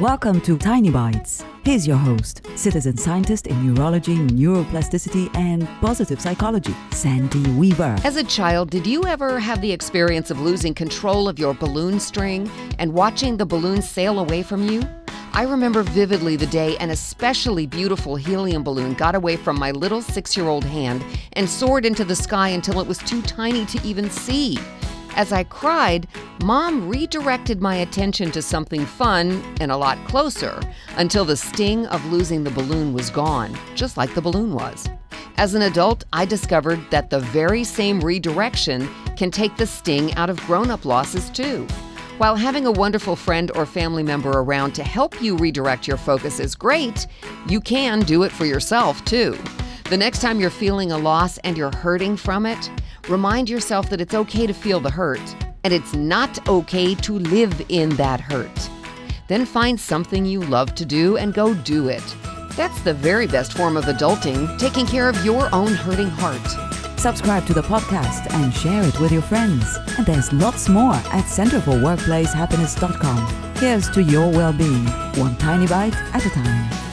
Welcome to Tiny Bites. Here's your host, citizen scientist in neurology, neuroplasticity, and positive psychology, Sandy Weaver. As a child, did you ever have the experience of losing control of your balloon string and watching the balloon sail away from you? I remember vividly the day an especially beautiful helium balloon got away from my little six year old hand and soared into the sky until it was too tiny to even see. As I cried, Mom redirected my attention to something fun and a lot closer until the sting of losing the balloon was gone, just like the balloon was. As an adult, I discovered that the very same redirection can take the sting out of grown up losses too. While having a wonderful friend or family member around to help you redirect your focus is great, you can do it for yourself too. The next time you're feeling a loss and you're hurting from it, remind yourself that it's okay to feel the hurt and it's not okay to live in that hurt. Then find something you love to do and go do it. That's the very best form of adulting, taking care of your own hurting heart. Subscribe to the podcast and share it with your friends. And there's lots more at centerforworkplacehappiness.com. Here's to your well being, one tiny bite at a time.